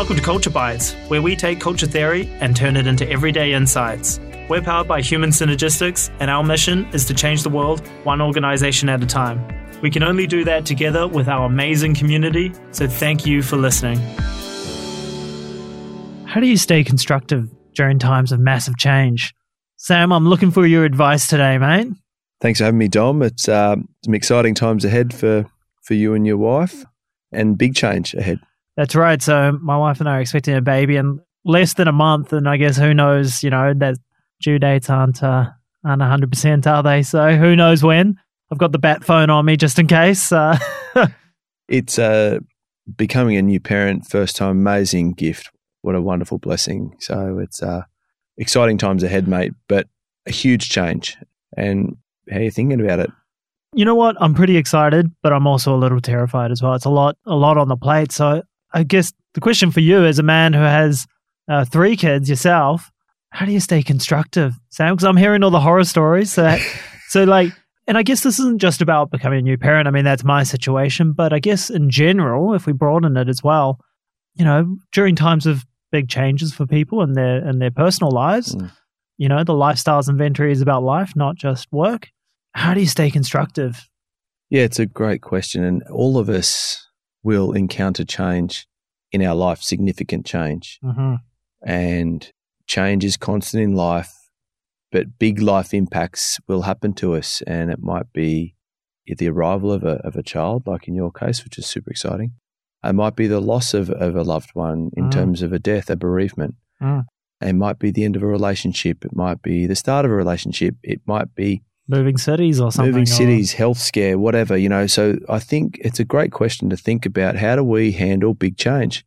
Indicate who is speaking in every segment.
Speaker 1: Welcome to Culture Bites, where we take culture theory and turn it into everyday insights. We're powered by Human Synergistics, and our mission is to change the world one organization at a time. We can only do that together with our amazing community, so thank you for listening. How do you stay constructive during times of massive change? Sam, I'm looking for your advice today, mate.
Speaker 2: Thanks for having me, Dom. It's uh, some exciting times ahead for, for you and your wife, and big change ahead.
Speaker 1: That's right. So my wife and I are expecting a baby in less than a month, and I guess who knows? You know that due dates aren't uh, aren't hundred percent, are they? So who knows when? I've got the bat phone on me just in case. Uh,
Speaker 2: it's uh, becoming a new parent, first time, amazing gift. What a wonderful blessing. So it's uh, exciting times ahead, mate, but a huge change. And how are you thinking about it?
Speaker 1: You know what? I'm pretty excited, but I'm also a little terrified as well. It's a lot, a lot on the plate. So I guess the question for you, as a man who has uh, three kids yourself, how do you stay constructive, Sam? Because I'm hearing all the horror stories. So, so like, and I guess this isn't just about becoming a new parent. I mean, that's my situation, but I guess in general, if we broaden it as well, you know, during times of big changes for people in their in their personal lives, mm. you know, the lifestyles inventory is about life, not just work. How do you stay constructive?
Speaker 2: Yeah, it's a great question, and all of us will encounter change in our life, significant change. Mm-hmm. And change is constant in life, but big life impacts will happen to us. And it might be the arrival of a, of a child, like in your case, which is super exciting. It might be the loss of, of a loved one in mm. terms of a death, a bereavement. Mm. It might be the end of a relationship. It might be the start of a relationship. It might be
Speaker 1: moving cities or something.
Speaker 2: Moving cities, health scare, whatever, you know. So I think it's a great question to think about how do we handle big change?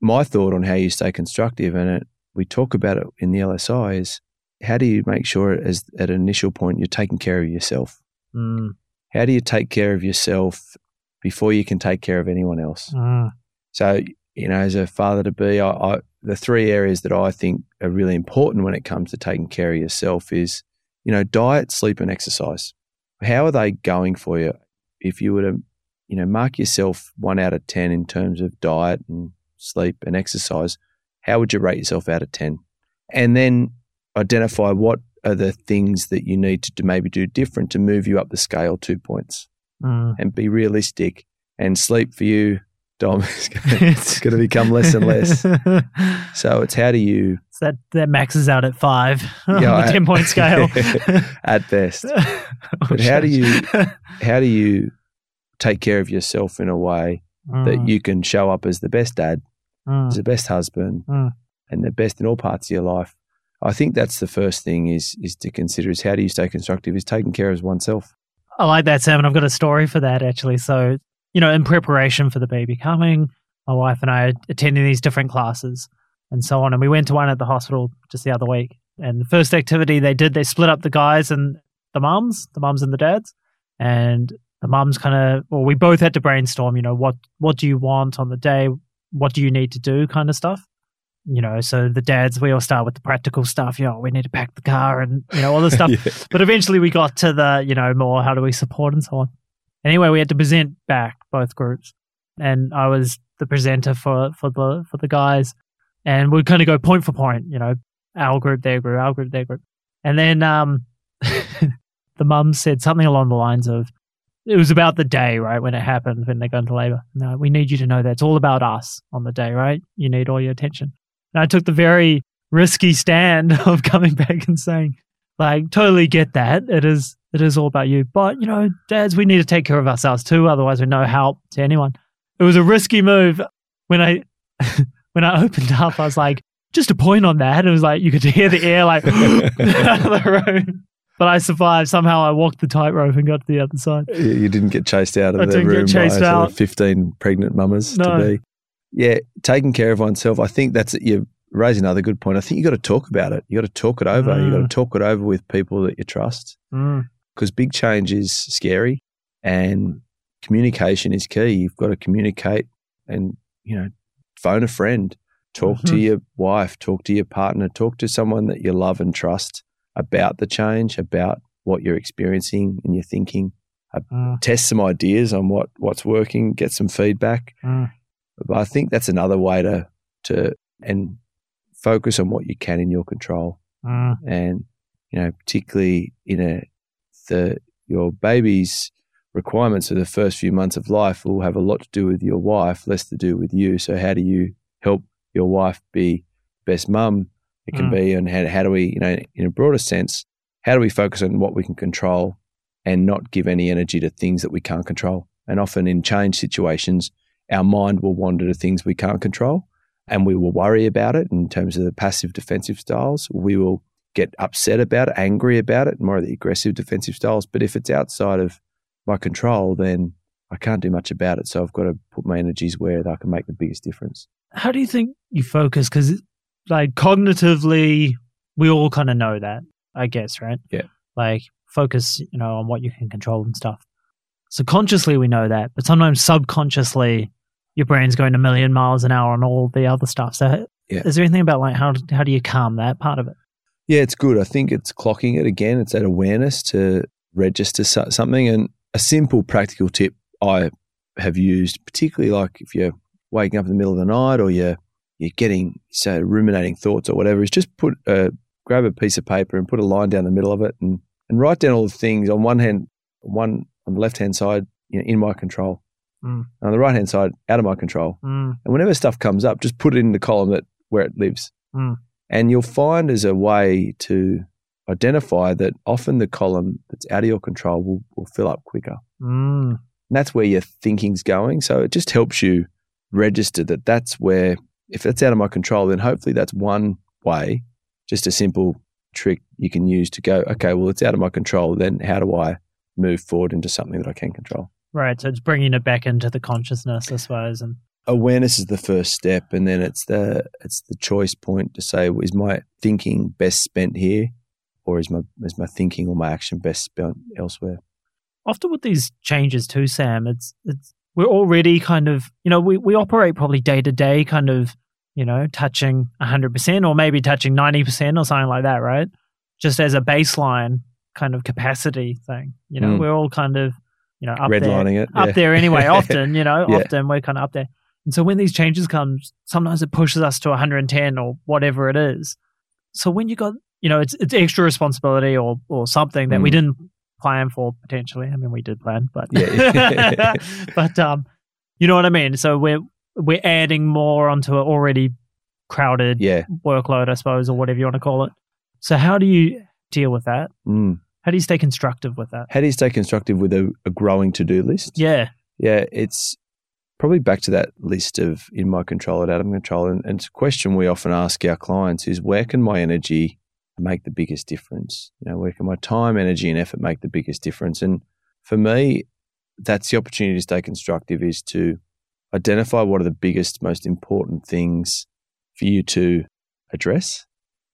Speaker 2: My thought on how you stay constructive, and it, we talk about it in the LSI, is how do you make sure as at an initial point you're taking care of yourself? Mm. How do you take care of yourself before you can take care of anyone else? Mm. So, you know, as a father to be, I, I, the three areas that I think are really important when it comes to taking care of yourself is you know, diet, sleep, and exercise. How are they going for you? If you were to, you know, mark yourself one out of 10 in terms of diet and sleep and exercise, how would you rate yourself out of 10? And then identify what are the things that you need to, maybe do different to move you up the scale two points mm. and be realistic. And sleep for you, Dom, it's going to become less and less. so it's how do you
Speaker 1: that that maxes out at five yeah, on the ten point scale
Speaker 2: at best. oh, but how do you how do you take care of yourself in a way mm. that you can show up as the best dad, mm. as the best husband, mm. and the best in all parts of your life? I think that's the first thing is is to consider is how do you stay constructive? Is taking care of oneself.
Speaker 1: I like that, Sam, and I've got a story for that actually. So you know, in preparation for the baby coming, my wife and I are attending these different classes and so on. And we went to one at the hospital just the other week. And the first activity they did, they split up the guys and the mums, the mums and the dads. And the mums kind of, well, we both had to brainstorm, you know, what, what do you want on the day? What do you need to do kind of stuff? You know, so the dads, we all start with the practical stuff, you know, we need to pack the car and, you know, all this stuff. yeah. But eventually we got to the, you know, more how do we support and so on. Anyway, we had to present back both groups, and I was the presenter for for the for the guys, and we'd kind of go point for point, you know, our group, their group, our group, their group, and then um, the mum said something along the lines of, it was about the day, right, when it happened, when they go into labor. No, we need you to know that it's all about us on the day, right? You need all your attention. And I took the very risky stand of coming back and saying, like, totally get that. It is it is all about you. But, you know, dads, we need to take care of ourselves too. Otherwise, we're no help to anyone. It was a risky move. When I, when I opened up, I was like, just a point on that. It was like, you could hear the air like out of the room. But I survived. Somehow I walked the tightrope and got to the other side.
Speaker 2: You didn't get chased out of I the room by sort of 15 pregnant mamas no. to be. Yeah, taking care of oneself. I think that's you raise another good point. I think you got to talk about it. You got to talk it over. Mm. You got to talk it over with people that you trust. Mm because big change is scary and communication is key. You've got to communicate and, you know, phone a friend, talk mm-hmm. to your wife, talk to your partner, talk to someone that you love and trust about the change, about what you're experiencing and you're thinking. Uh, mm. Test some ideas on what, what's working, get some feedback. Mm. But I think that's another way to to and focus on what you can in your control.
Speaker 1: Mm.
Speaker 2: And you know, particularly in a the your baby's requirements for the first few months of life will have a lot to do with your wife, less to do with you. So how do you help your wife be best mum it can
Speaker 1: Mm.
Speaker 2: be, and how, how do we, you know, in a broader sense, how do we focus on what we can control and not give any energy to things that we can't control? And often in change situations, our mind will wander to things we can't control, and we will worry about it in terms of the passive defensive styles. We will get upset about it, angry about it, more of the aggressive defensive styles. But if it's outside of my control, then I can't do much about it. So I've got to put my energies where I can make the biggest difference.
Speaker 1: How do you think you focus? Because, like, cognitively, we all kind of know that, I guess, right?
Speaker 2: Yeah.
Speaker 1: Like, focus, you know, on what you can control and stuff. So consciously, we know that, but sometimes subconsciously, your brain's going a million miles an hour on all the other stuff. So,
Speaker 2: Yeah.
Speaker 1: is there anything about like how how do you calm that part of it?
Speaker 2: Yeah, it's good. I think it's clocking it again. It's that awareness to register something. And a simple practical tip I have used, particularly like if you're waking up in the middle of the night or you're you're getting say ruminating thoughts or whatever, is just put a grab a piece of paper and put a line down the middle of it and and write down all the things on one hand, one on the left hand side, you know, in my control,
Speaker 1: Mm.
Speaker 2: and on the right hand side, out of my control.
Speaker 1: Mm,
Speaker 2: And whenever stuff comes up, just put it in the column that where it lives.
Speaker 1: Mm.
Speaker 2: And you'll find as a way to identify that often the column that's out of your control will, will fill up quicker.
Speaker 1: mm,
Speaker 2: And that's where your thinking's going. So it just helps you register that that's where, if it's out of my control, then hopefully that's one way, just a simple trick you can use to go, okay, well, it's out of my control. Then how do I move forward into something that I can control?
Speaker 1: right. So it's bringing it back into the consciousness, I suppose, and
Speaker 2: awareness is the first step and then it's the it's the choice point to say is my thinking best spent here or is my is my thinking or my action best spent elsewhere
Speaker 1: often with these changes too, Sam, it's it's we're already kind of you know we we operate probably day to day, kind of you know touching hundred percent or maybe touching ninety percent or something like that, right? Just as a baseline kind of capacity thing, you know,
Speaker 2: Mm.
Speaker 1: we're all kind of you know up there,
Speaker 2: redlining it
Speaker 1: up there anyway. Often, you know,
Speaker 2: Yeah.
Speaker 1: often we're kind of up there, and so when these changes come, sometimes it pushes us to one hundred and ten or whatever it is. So when you got you know it's it's extra responsibility or or something that we
Speaker 2: Mm.
Speaker 1: didn't plan for potentially. I mean, we did plan, but
Speaker 2: Yeah.
Speaker 1: but um, you know what I mean. So we're we're adding more onto an already crowded
Speaker 2: yeah
Speaker 1: workload, I suppose, or whatever you want to call it. So how do you deal with that?
Speaker 2: mm.
Speaker 1: How do you stay constructive with that?
Speaker 2: how do you stay constructive with a, a growing to-do list
Speaker 1: Yeah,
Speaker 2: yeah it's probably back to that list of in my control and out of control and, and it's a question we often ask our clients is where can my energy make the biggest difference. You know where can my time energy and effort make the biggest difference? And for me that's the opportunity to stay constructive is to identify what are the biggest most important things for you to address.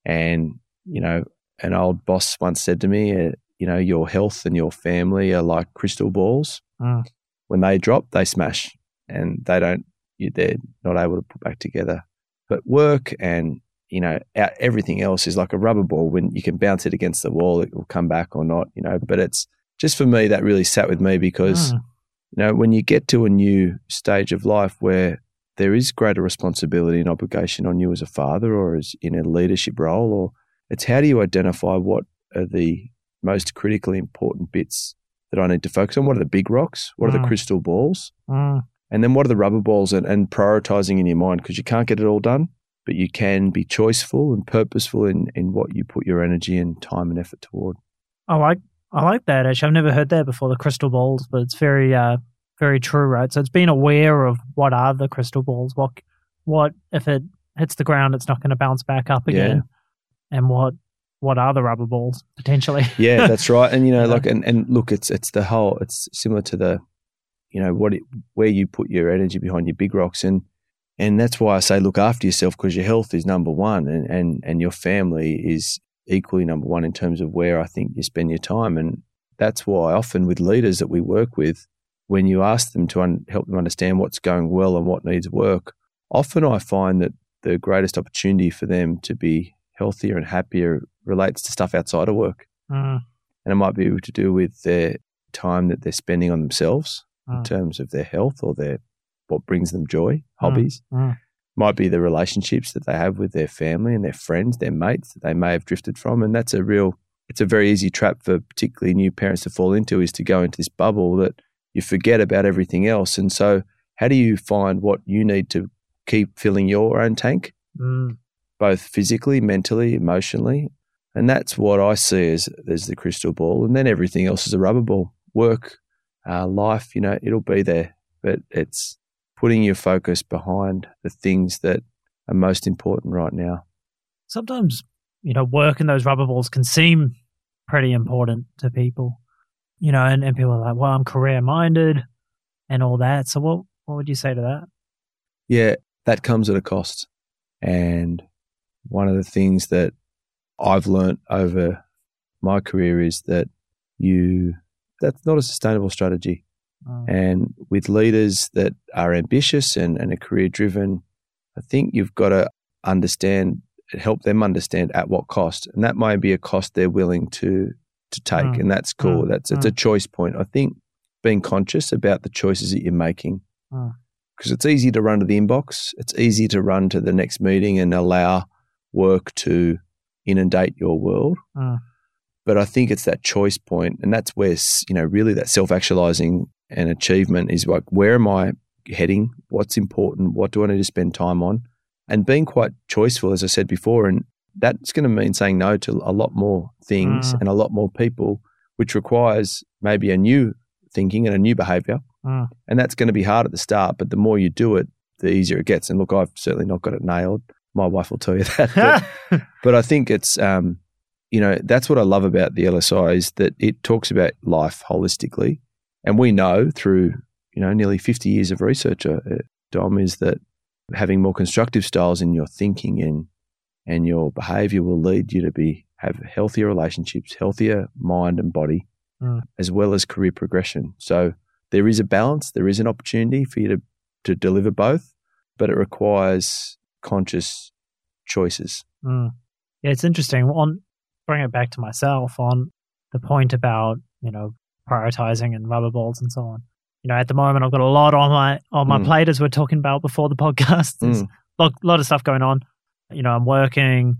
Speaker 2: And you know an old boss once said to me uh, you know your health and your family are like crystal balls.
Speaker 1: Mm.
Speaker 2: when they drop they smash and they don't they're not able to put back together. But work and you know out, everything else is like a rubber ball when you can bounce it against the wall it will come back or not you know but it's just for me that really sat with me because
Speaker 1: Mm.
Speaker 2: you know when you get to a new stage of life where there is greater responsibility and obligation on you as a father or as in a leadership role or it's how do you identify what are the most critically important bits that I need to focus on? What are the big rocks? What are the crystal balls?
Speaker 1: Mm.
Speaker 2: And then what are the rubber balls and, and prioritizing in your mind? Because you can't get it all done, but you can be choiceful and purposeful in, in what you put your energy and time and effort toward.
Speaker 1: I like I like that. Actually, I've never heard that before. The crystal balls, but it's very uh very true, right? So it's being aware of what are the crystal balls. What what if it hits the ground, it's not going to bounce back up again, and what what are the rubber balls potentially?
Speaker 2: Yeah, that's right. And you know,
Speaker 1: Yeah.
Speaker 2: like, and, and look, it's it's the whole. It's similar to the, you know, what it, where you put your energy behind your big rocks, and and that's why I say look after yourself because your health is number one, and and and your family is equally number one in terms of where I think you spend your time, and that's why often with leaders that we work with, when you ask them to un- help them understand what's going well and what needs work, often I find that the greatest opportunity for them to be healthier and happier relates to stuff outside of work.
Speaker 1: Mm,
Speaker 2: and it might be to do with their time that they're spending on themselves in
Speaker 1: Mm.
Speaker 2: terms of their health or their what brings them joy, hobbies.
Speaker 1: mm.
Speaker 2: might be the relationships that they have with their family and their friends, their mates that they may have drifted from. And that's a real, it's a very easy trap for particularly new parents to fall into is to go into this bubble that you forget about everything else. And so, how do you find what you need to keep filling your own tank,
Speaker 1: Mm.
Speaker 2: both physically, mentally, emotionally? And that's what I see as, as the crystal ball. And then everything else is a rubber ball. Work, uh, life, you know, it'll be there. But it's putting your focus behind the things that are most important right now.
Speaker 1: Sometimes, you know, work and those rubber balls can seem pretty important to people, you know, and, and people are like, well, I'm career minded and all that. So, what, what would you say to that?
Speaker 2: Yeah, that comes at a cost. And one of the things that I've learnt over my career is that you that's not a sustainable strategy.
Speaker 1: Mm.
Speaker 2: And with leaders that are ambitious and, and are career driven, I think you've got to understand help them understand at what cost. And that might be a cost they're willing to to take.
Speaker 1: Mm.
Speaker 2: And that's cool.
Speaker 1: Mm.
Speaker 2: That's it's a choice point. I think being conscious about the choices that you're making.
Speaker 1: Mm.
Speaker 2: Because it's easy to run to the inbox. It's easy to run to the next meeting and allow work to inundate your world.
Speaker 1: Mm.
Speaker 2: But I think it's that choice point, and that's where you know really that self actualizing and achievement is like where am I heading? What's important? What do I need to spend time on? And being quite choiceful, as I said before, and that's going to mean saying no to a lot more things
Speaker 1: Mm.
Speaker 2: and a lot more people, which requires maybe a new thinking and a new behavior.
Speaker 1: Mm.
Speaker 2: And that's going to be hard at the start, but the more you do it, the easier it gets. And look, I've certainly not got it nailed. My wife will tell you that. But, but I think it's, um, you know, that's what I love about the LSI is that it talks about life holistically. And we know through, you know, nearly 50 years of research, uh, Dom, is that having more constructive styles in your thinking and, and your behavior will lead you to be have healthier relationships, healthier mind and body,
Speaker 1: Mm.
Speaker 2: as well as career progression. So there is a balance, there is an opportunity for you to, to deliver both, but it requires conscious choices.
Speaker 1: Mm. Yeah, it's interesting. On bring it back to myself on the point about you know prioritizing and rubber balls and so on. You know, at the moment I've got a lot on my on my
Speaker 2: Mm.
Speaker 1: plate as we're talking about before the podcast. There's
Speaker 2: Mm.
Speaker 1: a lot, lot of stuff going on. You know, I'm working,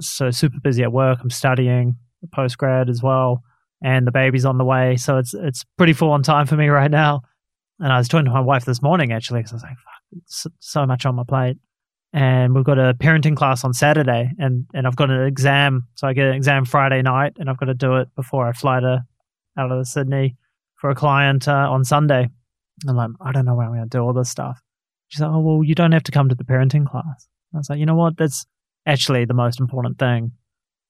Speaker 1: so super busy at work. I'm studying post grad as well, and the baby's on the way. So it's it's pretty full on time for me right now. And I was talking to my wife this morning actually because I was like, Fuck, it's so much on my plate and we've got a parenting class on Saturday, and and I've got an exam, so I get an exam Friday night, and I've got to do it before I fly to out of Sydney for a client uh, on Sunday. I'm like, I don't know when I'm going to do all this stuff. She's like, oh well, you don't have to come to the parenting class. I was like, you know what? That's actually the most important thing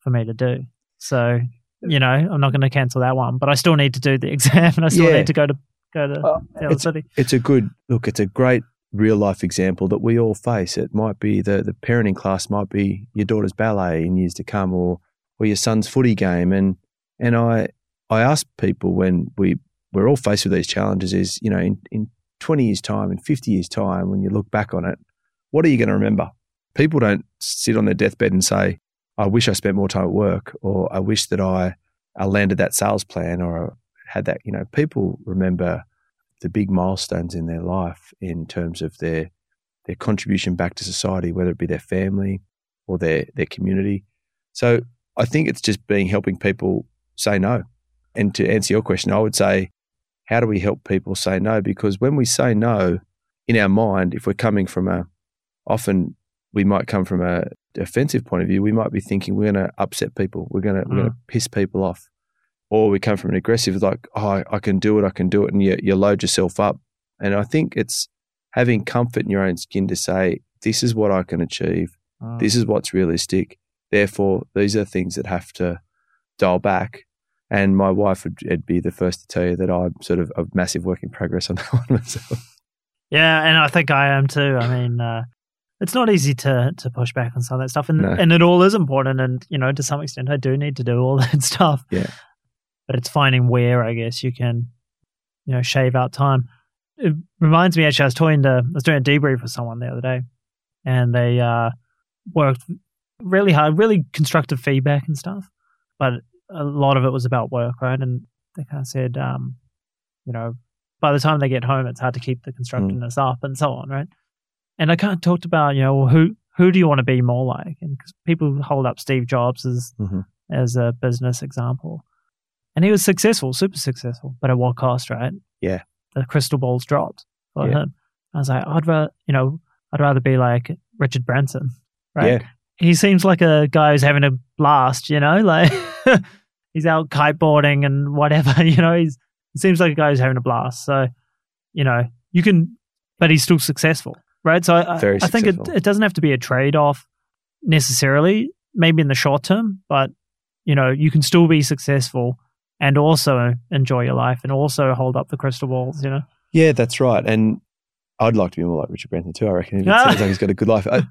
Speaker 1: for me to do. So you know, I'm not going to cancel that one, but I still need to do the exam, and I still
Speaker 2: Yeah.
Speaker 1: need to go to go to
Speaker 2: Uh,
Speaker 1: the
Speaker 2: it's,
Speaker 1: city.
Speaker 2: it's a good look. It's a great real life example that we all face. It might be the the parenting class might be your daughter's ballet in years to come, or or your son's footy game. And and I I ask people when we we're all faced with these challenges is you know in in twenty years time, in fifty years time, when you look back on it, what are you going to remember? People don't sit on their deathbed and say, "I wish I spent more time at work," or "I wish that I I landed that sales plan," or had that. You know, people remember the big milestones in their life in terms of their their contribution back to society, whether it be their family or their their community. So I think it's just being helping people say no. And to answer your question, I would say, how do we help people say no? Because when we say no, in our mind, if we're coming from a often we might come from a offensive point of view, we might be thinking we're going to upset people, we're going to we're going to piss people off. Or we come from an aggressive like oh I, I can do it i can do it and you, you load yourself up. And i think it's having comfort in your own skin to say this is what i can achieve.
Speaker 1: Mm.
Speaker 2: this is what's realistic. Therefore these are things that have to dial back and my wife would it'd be the first to tell you that i'm sort of a massive work in progress on that one myself
Speaker 1: Yeah, and I think I am too. I mean, uh, it's not easy to to push back on some of that stuff, and
Speaker 2: No.
Speaker 1: and it all is important. And you know, to some extent, I do need to do all that stuff.
Speaker 2: Yeah.
Speaker 1: but it's finding where I guess you can, you know, shave out time. It reminds me actually, I was talking to I was doing a debrief with someone the other day, and they uh, worked really hard, really constructive feedback and stuff, but a lot of it was about work, right? And they kind of said, um, you know, by the time they get home, it's hard to keep the constructiveness up and so on, right? and I kind of talked about you know who who do you want to be more like, and 'cause people hold up Steve Jobs as
Speaker 2: Mhm.
Speaker 1: as a business example, and he was successful, super successful, but at what cost, right?
Speaker 2: Yeah.
Speaker 1: the crystal balls dropped for
Speaker 2: Yeah.
Speaker 1: him. I was like, I'd rather you know I'd rather be like Richard Branson, right?
Speaker 2: Yeah.
Speaker 1: he seems like a guy who's having a blast, you know, like he's out kiteboarding and whatever, you know, he's he seems like a guy who's having a blast. So, you know, you can, but he's still successful, right? So I, I- think it, it doesn't have to be a trade off necessarily, maybe in the short term, but you know, you can still be successful and also enjoy your life and also hold up the crystal balls, you know?
Speaker 2: Yeah, that's right. And I'd like to be more like Richard Branson too. I reckon it sounds like he's got a good life. I,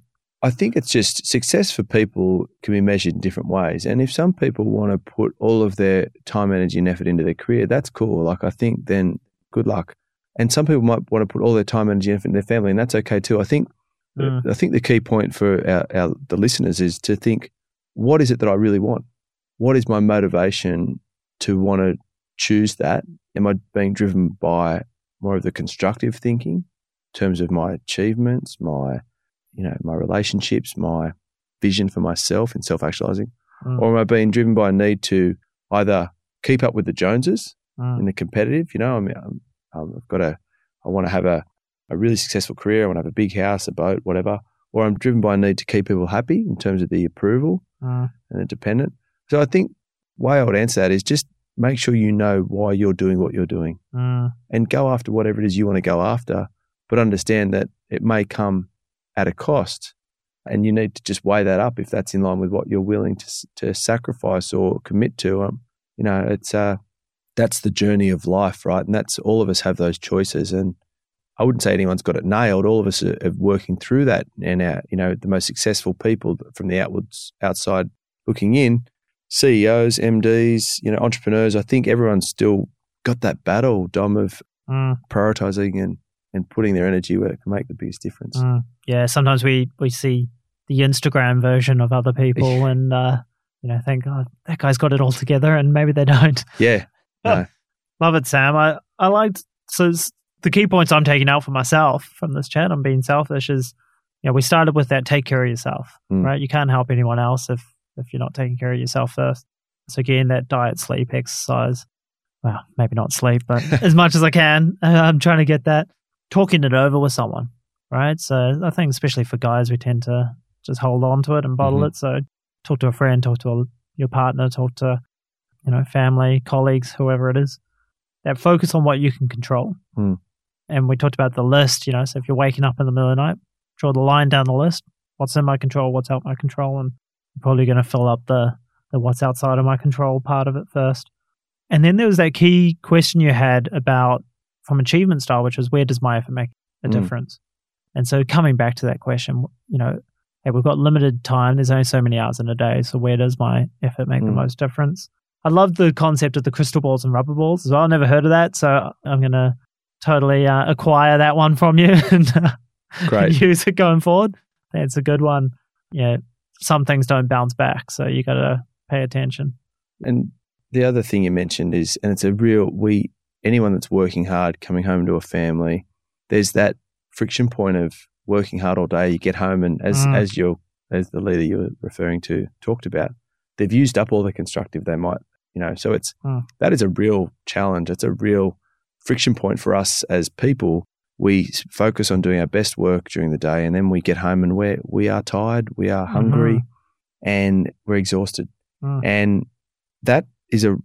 Speaker 2: I think it's just success for people can be measured in different ways. And if some people want to put all of their time, energy, and effort into their career, that's cool. Like I think then good luck. And some people might want to put all their time, energy, and effort in their family, and that's okay too. I think
Speaker 1: Mm.
Speaker 2: I think the key point for our, our the listeners is to think, what is it that I really want? What is my motivation to want to choose that? Am I being driven by more of the constructive thinking in terms of my achievements, my you know, my relationships, my vision for myself and self actualizing?
Speaker 1: Mm.
Speaker 2: Or am I being driven by a need to either keep up with the Joneses
Speaker 1: Mm.
Speaker 2: in the competitive? You know, I mean, I'm, um, I've got a, I want to have a, a really successful career. I want to have a big house, a boat, whatever. Or I'm driven by a need to keep people happy in terms of the approval
Speaker 1: Mm.
Speaker 2: and the dependent. So I think way I would answer that is just make sure you know why you're doing what you're doing
Speaker 1: Mm.
Speaker 2: and go after whatever it is you want to go after, but understand that it may come at a cost. And you need to just weigh that up if that's in line with what you're willing to to sacrifice or commit to. Um, you know, it's uh, that's the journey of life, right? And that's all of us have those choices. And I wouldn't say anyone's got it nailed. All of us are, are working through that. And our, you know, the most successful people from the outwards outside looking in, CEOs, MDs, you know, entrepreneurs. I think everyone's still got that battle, Dom, of
Speaker 1: Mm.
Speaker 2: prioritizing and, and putting their energy where it can make the biggest difference.
Speaker 1: Mm. Yeah, sometimes we, we see the Instagram version of other people and, uh, you know, think, oh, that guy's got it all together, and maybe they don't.
Speaker 2: Yeah.
Speaker 1: Love it, Sam. I, I liked, so the key points I'm taking out for myself from this chat, I'm being selfish, is, you know, we started with that take care of yourself,
Speaker 2: Mm.
Speaker 1: right? You can't help anyone else if, if you're not taking care of yourself first. So again, that diet, sleep, exercise, well, maybe not sleep, but as much as I can, I'm trying to get that. Talking it over with someone, right? So I think especially for guys, we tend to just hold on to it and bottle
Speaker 2: Mhm.
Speaker 1: it. So talk to a friend, talk to a, your partner, talk to, you know, family, colleagues, whoever it is. That focus on what you can control.
Speaker 2: Hmm.
Speaker 1: And we talked about the list, you know, so if you're waking up in the middle of the night, draw the line down the list. What's in my control? What's out my control? And you're probably going to fill up the, the what's outside of my control part of it first. And then there was that key question you had about from achievement style, which was where does my effort make a
Speaker 2: Mm.
Speaker 1: difference? And so coming back to that question, you know, hey, we've got limited time. There's only so many hours in a day. So where does my effort make the
Speaker 2: Mm.
Speaker 1: most difference? I love the concept of the crystal balls and rubber balls as well. I've never heard of that. So I'm going to totally uh, acquire that one from you and uh,
Speaker 2: Great.
Speaker 1: use it going forward. It's a good one. Yeah. Some things don't bounce back. So you got to pay attention.
Speaker 2: And the other thing you mentioned is, and it's a real, we, anyone that's working hard, coming home to a family, there's that friction point of working hard all day. You get home and as,
Speaker 1: Mm.
Speaker 2: as you're, as the leader you're referring to talked about, they've used up all the constructive they might, you know, so it's,
Speaker 1: Mm.
Speaker 2: that is a real challenge. It's a real friction point for us as people. We focus on doing our best work during the day and then we get home and we're, we are tired, we are hungry and we're exhausted.
Speaker 1: Mm.
Speaker 2: And that is a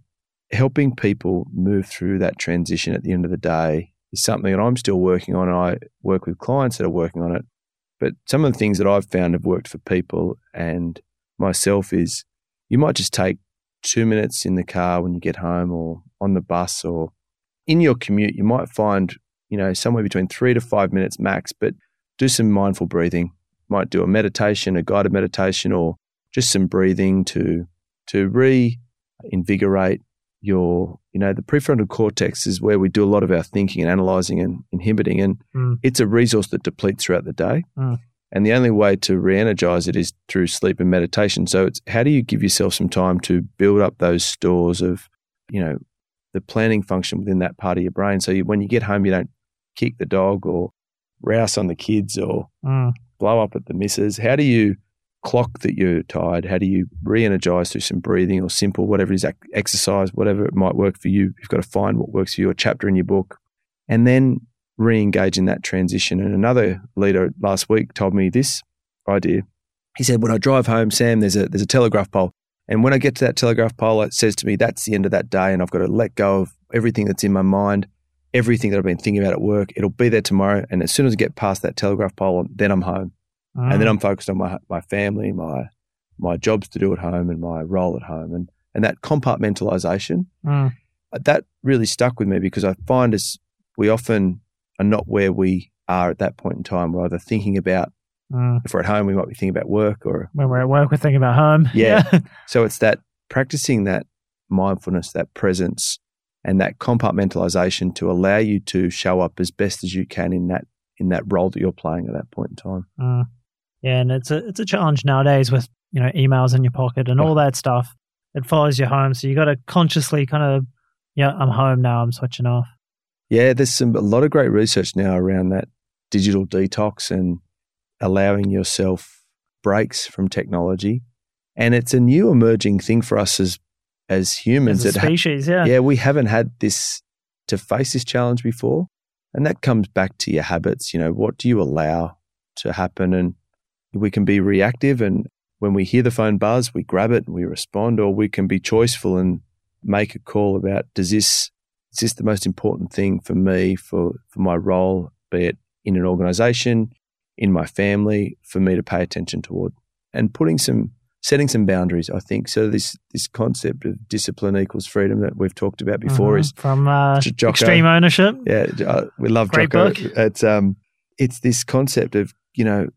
Speaker 2: helping people move through that transition at the end of the day is something that I'm still working on. I work with clients that are working on it. But some of the things that I've found have worked for people and myself is you might just take two minutes in the car when you get home or on the bus or in your commute, you might find, you know, somewhere between three to five minutes max, but do some mindful breathing. Might do a meditation, a guided meditation, or just some breathing to to reinvigorate your, you know, the prefrontal cortex is where we do a lot of our thinking and analyzing and inhibiting. And
Speaker 1: Mm.
Speaker 2: it's a resource that depletes throughout the day.
Speaker 1: Mm.
Speaker 2: And the only way to re energize it is through sleep and meditation. So it's how do you give yourself some time to build up those stores of, you know, the planning function within that part of your brain. So you, when you get home, you don't kick the dog or rouse on the kids or
Speaker 1: Mm.
Speaker 2: blow up at the missus? How do you clock that you're tired? How do you re-energize through some breathing or simple whatever it is exercise, whatever it might work for you? You've got to find what works for you, a chapter in your book, and then re-engage in that transition. And another leader last week told me this idea. He said, "When I drive home, Sam, there's a there's a telegraph pole, and when I get to that telegraph pole, it says to me that's the end of that day, and I've got to let go of everything that's in my mind." Everything that I've been thinking about at work, it'll be there tomorrow. And as soon as I get past that telegraph pole, then I'm home
Speaker 1: Mm.
Speaker 2: and then I'm focused on my my family, my my jobs to do at home, and my role at home, and and that compartmentalization
Speaker 1: Mm.
Speaker 2: uh, that really stuck with me because I find us we often are not where we are at that point in time. We're either thinking about
Speaker 1: Mm.
Speaker 2: if we're at home, we might be thinking about work, or
Speaker 1: When we're at work, we're thinking about home.
Speaker 2: Yeah. so it's that practicing that mindfulness, that presence, and that compartmentalization to allow you to show up as best as you can in that in that role that you're playing at that point in time.
Speaker 1: Mm. Yeah, and it's a it's a challenge nowadays with you know emails in your pocket and all that stuff. It follows you home, so you got to consciously kind of yeah, I'm home now. I'm switching off.
Speaker 2: Yeah, there's some a lot of great research now around that digital detox and allowing yourself breaks from technology. And it's a new emerging thing for us as as humans.
Speaker 1: As a
Speaker 2: It ha-
Speaker 1: species, yeah.
Speaker 2: yeah, we haven't had this to face this challenge before. And that comes back to your habits. You know, what do you allow to happen? And we can be reactive. And when we hear the phone buzz, we grab it and we respond, or we can be choiceful and make a call about does this, is this the most important thing for me, for, for my role, be it in an organization, in my family, for me to pay attention toward? And putting some setting some boundaries, I think. So this this concept of discipline equals freedom that we've talked about before
Speaker 1: Mhm.
Speaker 2: is
Speaker 1: from uh,
Speaker 2: Jocko.
Speaker 1: extreme ownership.
Speaker 2: yeah, uh, we love
Speaker 1: Great
Speaker 2: Jocko.
Speaker 1: book.
Speaker 2: It's um it's this concept of, you know,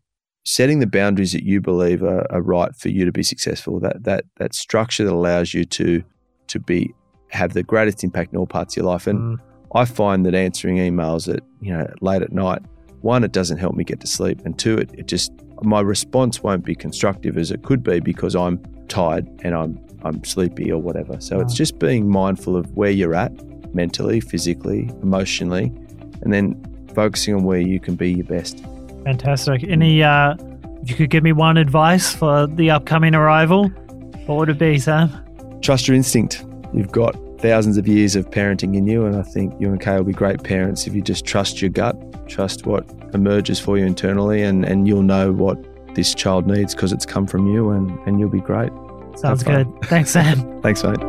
Speaker 2: setting the boundaries that you believe are, are right for you to be successful. That that that structure that allows you to to be have the greatest impact in all parts of your life. And
Speaker 1: Mm.
Speaker 2: I find that answering emails at you know late at night, one, it doesn't help me get to sleep, and two, it, it just my response won't be constructive as it could be because I'm tired and I'm I'm sleepy or whatever. So it's just being mindful of where you're at mentally, physically, emotionally, and then focusing on where you can be your best.
Speaker 1: Fantastic. Any, uh, if you could give me one advice for the upcoming arrival, what would it be, Sam?
Speaker 2: Trust your instinct. You've got thousands of years of parenting in you, and I think you and Kay will be great parents if you just trust your gut, trust what emerges for you internally, and, and you'll know what this child needs because it's come from you, and, and you'll be great.
Speaker 1: Sounds good. Thanks, Sam.
Speaker 2: Thanks, mate.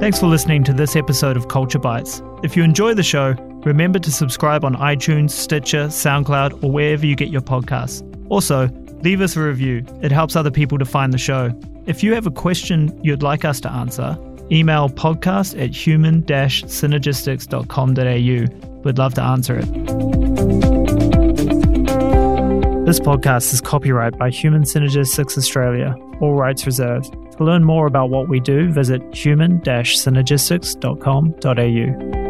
Speaker 1: Thanks for listening to this episode of Culture Bites. If you enjoy the show, remember to subscribe on iTunes, Stitcher, SoundCloud, or wherever you get your podcasts. Also, leave us a review. It helps other people to find the show. If you have a question you'd like us to answer, email podcast at human synergistics.com.au. We'd love to answer it. This podcast is copyright by Human Synergistics Australia, all rights reserved. To learn more about what we do, visit human synergistics.com.au.